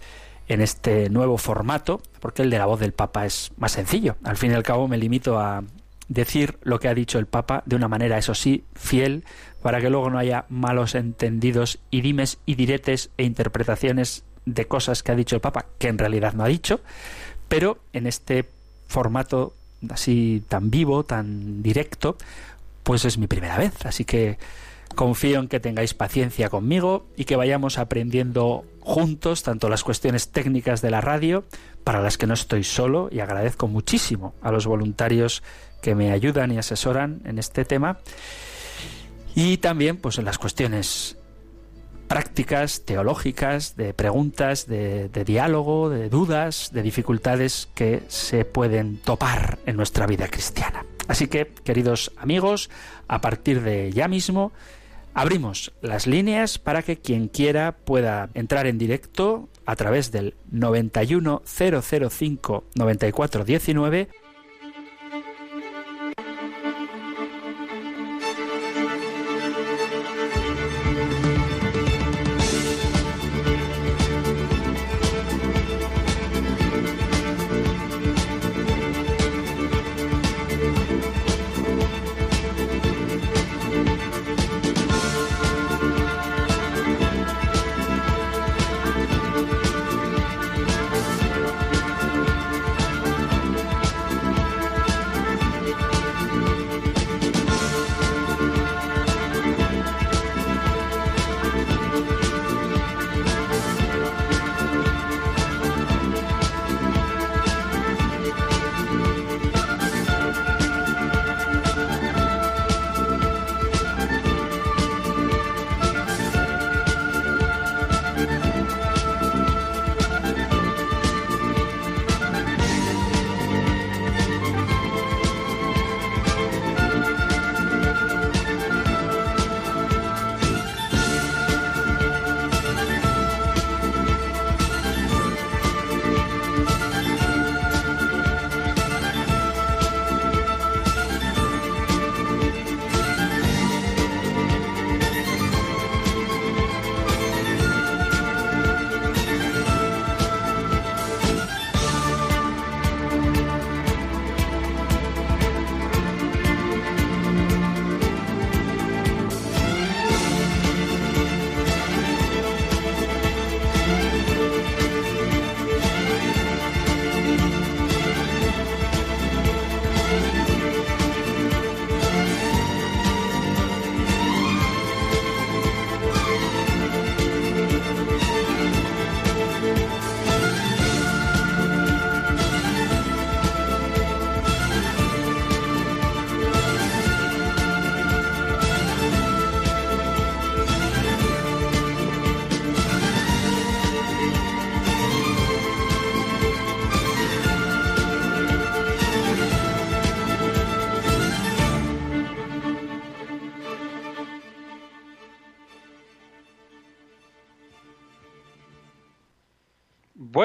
en este nuevo formato, porque el de la voz del Papa es más sencillo. Al fin y al cabo me limito a decir lo que ha dicho el Papa de una manera, eso sí, fiel, para que luego no haya malos entendidos y dimes y diretes e interpretaciones de cosas que ha dicho el Papa, que en realidad no ha dicho, pero en este formato así tan vivo, tan directo, pues es mi primera vez. Así que Confío en que tengáis paciencia conmigo y que vayamos aprendiendo juntos tanto las cuestiones técnicas de la radio, para las que no estoy solo y agradezco muchísimo a los voluntarios que me ayudan y asesoran en este tema, y también pues en las cuestiones prácticas, teológicas, de preguntas, de, diálogo, de dudas, de dificultades que se pueden topar en nuestra vida cristiana. Así que, queridos amigos, a partir de ya mismo, abrimos las líneas para que quien quiera pueda entrar en directo a través del 91005 9419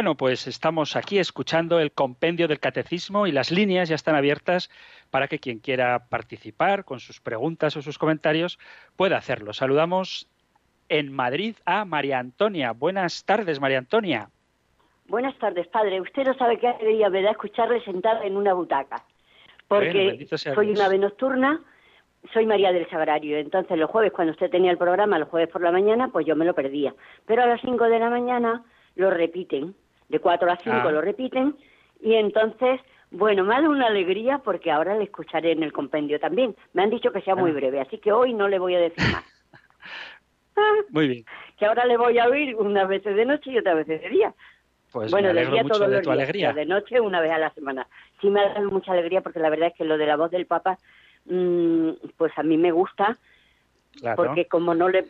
Bueno, pues estamos aquí escuchando el compendio del catecismo y las líneas ya están abiertas para que quien quiera participar con sus preguntas o sus comentarios pueda hacerlo. Saludamos en Madrid a María Antonia. Buenas tardes, María Antonia. Buenas tardes, padre. Usted no sabe qué alegría me da escucharle sentada en una butaca. Porque soy una ave nocturna, soy María del Sagrario. Entonces, los jueves, cuando usted tenía el programa, los jueves por la mañana, pues yo me lo perdía. Pero a las cinco de la mañana lo repiten de 4 a 5 Ah. lo repiten, y entonces, bueno, me ha dado una alegría porque ahora le escucharé en el compendio también. Me han dicho que sea muy Ah. breve, así que hoy no le voy a decir más. Muy bien. que ahora le voy a oír unas veces de noche y otras veces de día. Pues bueno, me alegro día mucho todos de los tu días, alegría. de noche una vez a la semana. Sí me ha dado mucha alegría porque la verdad es que lo de la voz del Papa, mm, pues a mí me gusta, Claro. porque como no le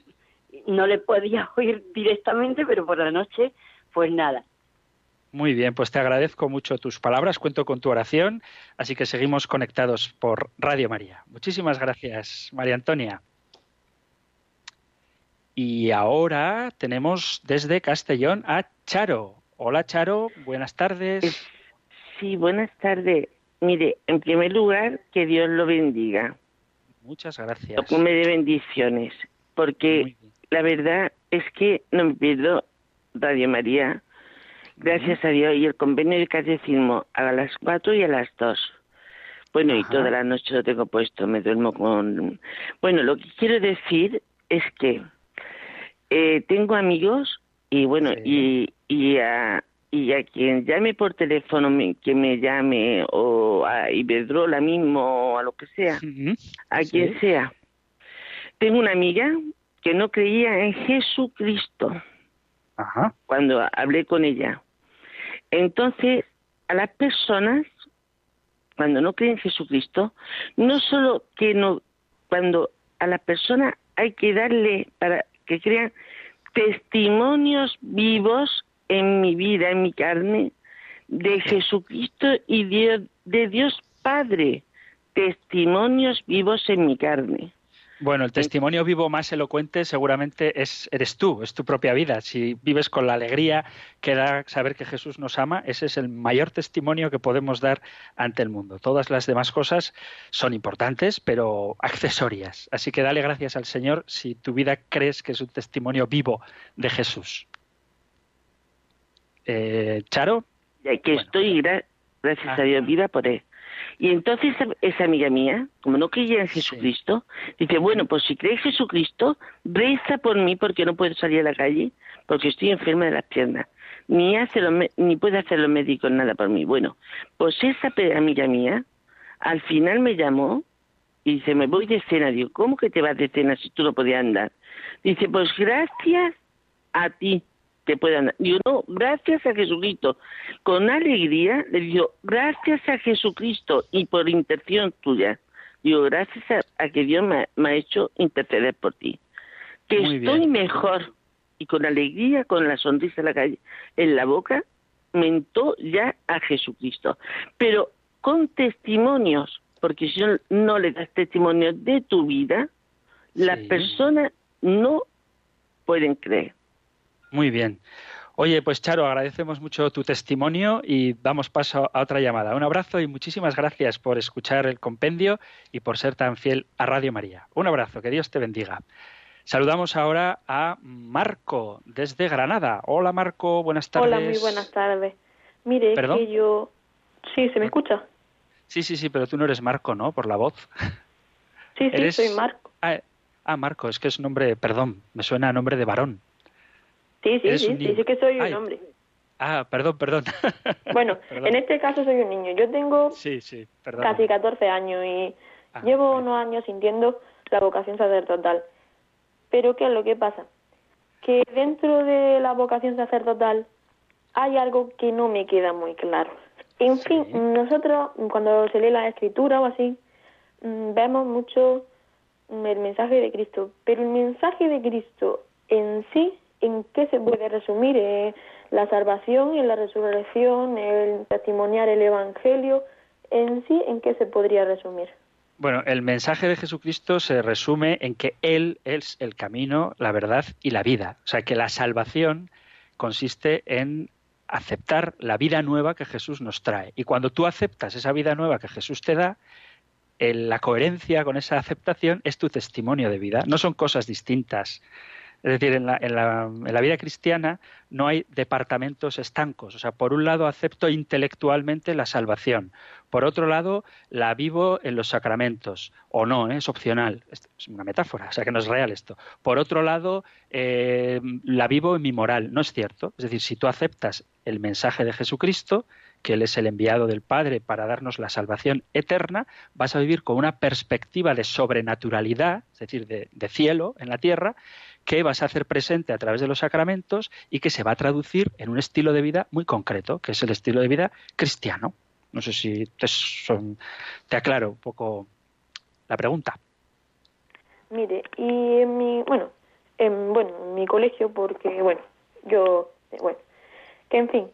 no le podía oír directamente, pero por la noche, pues nada. Muy bien, pues te agradezco mucho tus palabras, cuento con tu oración, así que seguimos conectados por Radio María. Muchísimas gracias, María Antonia. Y ahora tenemos desde Castellón a Charo. Hola Charo, buenas tardes. Sí, buenas tardes. Mire, en primer lugar, que Dios lo bendiga. Muchas gracias. Lo come de bendiciones. Porque la verdad es que no me pierdo Radio María. Gracias a Dios. Y el convenio de catecismo a las cuatro y a las dos. Bueno, y toda la noche lo tengo puesto. Me duermo con... Bueno, lo que quiero decir es que eh, tengo amigos y bueno, Sí. y, y, a, y a quien llame por teléfono, me- que me llame, o a Iberdrola mismo, o a lo que sea, a Sí. quien sea, tengo una amiga que no creía en Jesucristo Ajá. cuando hablé con ella. Entonces, a las personas, cuando no creen en Jesucristo, no solo que no, cuando a las personas hay que darle para que crean testimonios vivos en mi vida, en mi carne, de Jesucristo y de, de Dios Padre, testimonios vivos en mi carne. Bueno, el testimonio vivo más elocuente seguramente es eres tú, es tu propia vida. Si vives con la alegría que da saber que Jesús nos ama, ese es el mayor testimonio que podemos dar ante el mundo. Todas las demás cosas son importantes, pero accesorias. Así que dale gracias al Señor si tu vida crees que es un testimonio vivo de Jesús. Eh, Charo. Que estoy, gracias a Dios, viva por él. Y entonces esa amiga mía, como no creía en Jesucristo, dice, bueno, pues si crees en Jesucristo, reza por mí porque no puedo salir a la calle, porque estoy enferma de las piernas. Ni, hace ni puede hacer los médicos nada por mí. Bueno, pues esa amiga mía, al final me llamó y dice, me voy de cena. Digo, ¿cómo que te vas de cena si tú no podías andar? Dice, pues gracias a ti puedan. Digo, no, gracias a Jesucristo. Con alegría le digo, gracias a Jesucristo y por intención tuya. Digo, gracias a, que Dios me, ha hecho interceder por ti. Que estoy mejor y con alegría, con la sonrisa en la calle, en la boca, mentó ya a Jesucristo. Pero con testimonios, porque si no, no le das testimonio de tu vida, las personas no pueden creer. Muy bien. Oye, pues Charo, agradecemos mucho tu testimonio y damos paso a otra llamada. Un abrazo y muchísimas gracias por escuchar el compendio y por ser tan fiel a Radio María. Un abrazo, que Dios te bendiga. Saludamos ahora a Marco desde Granada. Hola Marco, buenas tardes. Hola, muy buenas tardes. Mire, que yo... Sí, ¿se me escucha? Sí, sí, sí, pero tú no eres Marco, ¿no? Por la voz. Sí, sí, soy Marco. Ah, ah, Marco, es que es nombre, perdón, me suena a nombre de varón. Sí, sí, sí, sí, sí que soy un hombre. Ah, perdón, perdón. Bueno, en este caso soy un niño. Yo tengo sí, sí, casi 14 años y ah, llevo unos años sintiendo la vocación sacerdotal. Pero ¿qué es lo que pasa? Que dentro de la vocación sacerdotal hay algo que no me queda muy claro. En fin, nosotros cuando se lee la escritura o así, mm, vemos mucho el mensaje de Cristo, pero el mensaje de Cristo en sí ¿en qué se puede resumir? Eh, la salvación, en la resurrección, el testimoniar el Evangelio, en sí, ¿en qué se podría resumir? Bueno, el mensaje de Jesucristo se resume en que Él es el camino, la verdad y la vida. O sea, que la salvación consiste en aceptar la vida nueva que Jesús nos trae. Y cuando tú aceptas esa vida nueva que Jesús te da, la coherencia con esa aceptación es tu testimonio de vida. No son cosas distintas. Es decir, en la, en, la, en la, vida cristiana no hay departamentos estancos. O sea, por un lado acepto intelectualmente la salvación, por otro lado la vivo en los sacramentos, o no, ¿eh? es opcional. Es una metáfora, o sea que no es real esto. Por otro lado, eh, la vivo en mi moral. No es cierto. Es decir, si tú aceptas el mensaje de Jesucristo, que Él es el enviado del Padre para darnos la salvación eterna, vas a vivir con una perspectiva de sobrenaturalidad, es decir, de, de cielo en la tierra, que vas a hacer presente a través de los sacramentos y que se va a traducir en un estilo de vida muy concreto, que es el estilo de vida cristiano. No sé si te, te aclaro un poco la pregunta. Mire, y en mi, bueno, en, bueno, en mi colegio, porque, bueno, yo, bueno, que en fin,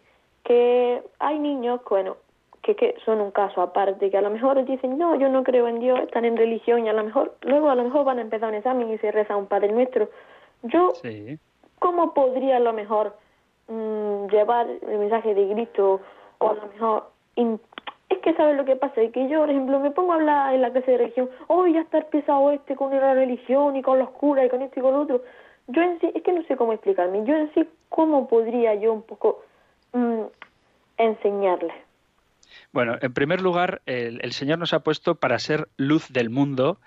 que hay niños, bueno, que, que, son un caso aparte, que a lo mejor dicen, no, yo no creo en Dios, están en religión y a lo mejor, luego a lo mejor van a empezar un examen y se reza un Padre Nuestro, yo, ¿cómo podría a lo mejor mm, llevar el mensaje de grito o a lo mejor... es que sabes lo que pasa, es que yo, por ejemplo, me pongo a hablar en la clase de religión, oh, ya está pesado este con la religión y con los curas y con esto y con lo otro. Yo en sí, es que no sé cómo explicarme, yo en sí, ¿cómo podría yo un poco mm, enseñarle? Bueno, en primer lugar, el, Señor nos ha puesto para ser luz del mundo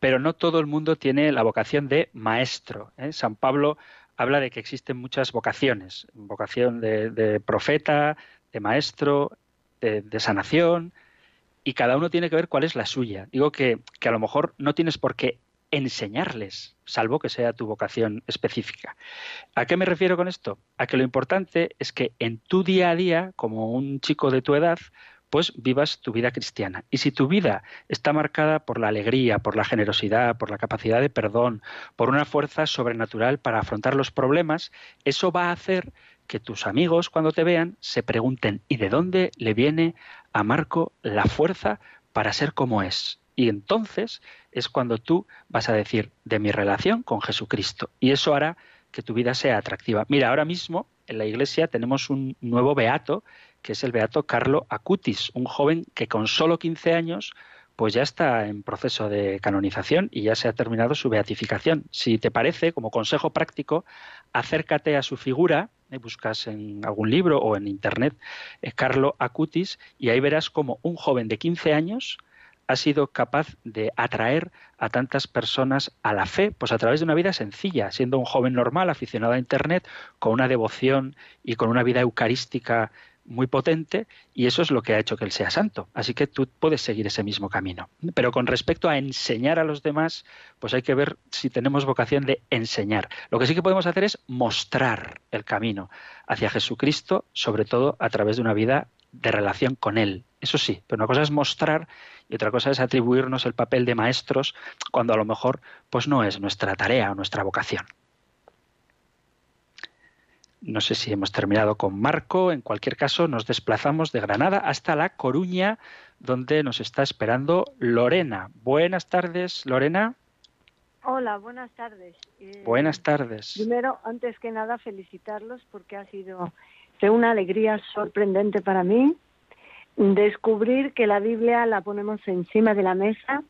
pero no todo el mundo tiene la vocación de maestro. ¿eh? San Pablo habla de que existen muchas vocaciones, vocación de, profeta, de maestro, de, sanación, y cada uno tiene que ver cuál es la suya. Digo que, a lo mejor no tienes por qué enseñarles, salvo que sea tu vocación específica. ¿A qué me refiero con esto? A que lo importante es que en tu día a día, como un chico de tu edad, pues vivas tu vida cristiana. Y si tu vida está marcada por la alegría, por la generosidad, por la capacidad de perdón, por una fuerza sobrenatural para afrontar los problemas, eso va a hacer que tus amigos cuando te vean se pregunten ¿y de dónde le viene a Marco la fuerza para ser como es? Y entonces es cuando tú vas a decir de mi relación con Jesucristo. Y eso hará que tu vida sea atractiva. Mira, ahora mismo en la iglesia tenemos un nuevo beato que es el beato Carlo Acutis, un joven que con solo 15 años pues ya está en proceso de canonización y ya se ha terminado su beatificación. Si te parece, como consejo práctico, acércate a su figura, eh, buscas en algún libro o en internet eh, Carlo Acutis y ahí verás como un joven de 15 años ha sido capaz de atraer a tantas personas a la fe, pues a través de una vida sencilla, siendo un joven normal, aficionado a Internet, con una devoción y con una vida eucarística muy potente y eso es lo que ha hecho que él sea santo. Así que tú puedes seguir ese mismo camino. Pero con respecto a enseñar a los demás, pues hay que ver si tenemos vocación de enseñar. Lo que sí que podemos hacer es mostrar el camino hacia Jesucristo, sobre todo a través de una vida de relación con Él. Eso sí, pero una cosa es mostrar y otra cosa es atribuirnos el papel de maestros cuando a lo mejor pues no es nuestra tarea o nuestra vocación. No sé si hemos terminado con Marco. En cualquier caso, nos desplazamos de Granada hasta La Coruña, donde nos está esperando Lorena. Buenas tardes, Lorena. Hola, buenas tardes. Eh, buenas tardes. Primero, antes que nada, felicitarlos porque ha sido una alegría sorprendente para mí descubrir que la Biblia la ponemos encima de la mesa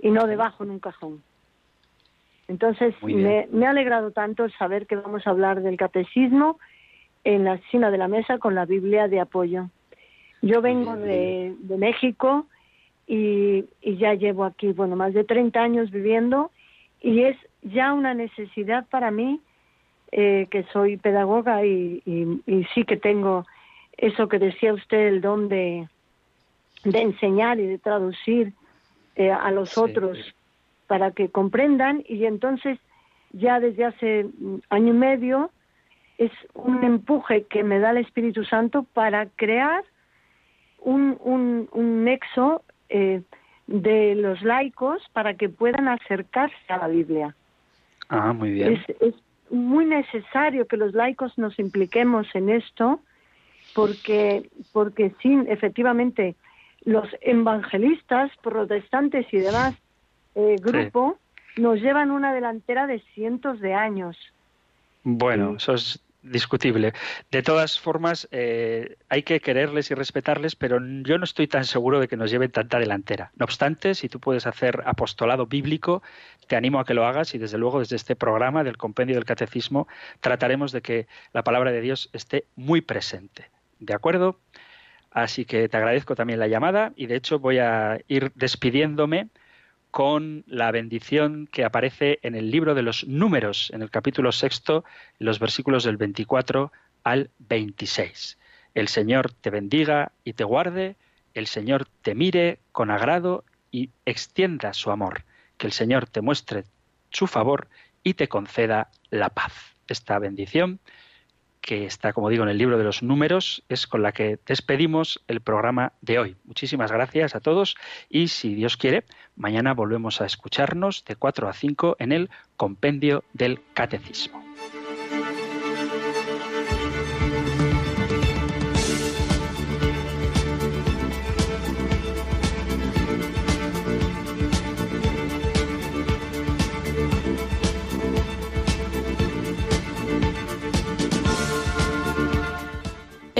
y no debajo en un cajón. Entonces, me, ha alegrado tanto saber que vamos a hablar del catecismo en la esquina de la mesa con la Biblia de apoyo. Yo vengo de, México y, ya llevo aquí, bueno, más de 30 años viviendo y es ya una necesidad para mí, eh, que soy pedagoga y, sí que tengo eso que decía usted, el don de, enseñar y de traducir eh, a los otros para que comprendan y entonces ya desde hace año y medio es un empuje que me da el Espíritu Santo para crear un, un, nexo eh, de los laicos para que puedan acercarse a la Biblia. Ah, muy bien. Es, es muy necesario que los laicos nos impliquemos en esto porque, porque sin, efectivamente, los evangelistas, protestantes y demás eh, grupo nos llevan una delantera de cientos de años. Bueno, eso es discutible. De todas formas, eh, hay que quererles y respetarles, pero yo no estoy tan seguro de que nos lleven tanta delantera. No obstante, si tú puedes hacer apostolado bíblico, te animo a que lo hagas y desde luego desde este programa del Compendio del Catecismo trataremos de que la palabra de Dios esté muy presente. ¿De acuerdo? Así que te agradezco también la llamada y de hecho voy a ir despidiéndome con la bendición que aparece en el libro de los números, en el capítulo sexto, los versículos del 24 al 26. El Señor te bendiga y te guarde, el Señor te mire con agrado y extienda su amor, que el Señor te muestre su favor y te conceda la paz. Esta bendición que está, como digo, en el libro de los números, es con la que despedimos el programa de hoy. Muchísimas gracias a todos y, si Dios quiere, mañana volvemos a escucharnos de 4 a 5 en el Compendio del Catecismo.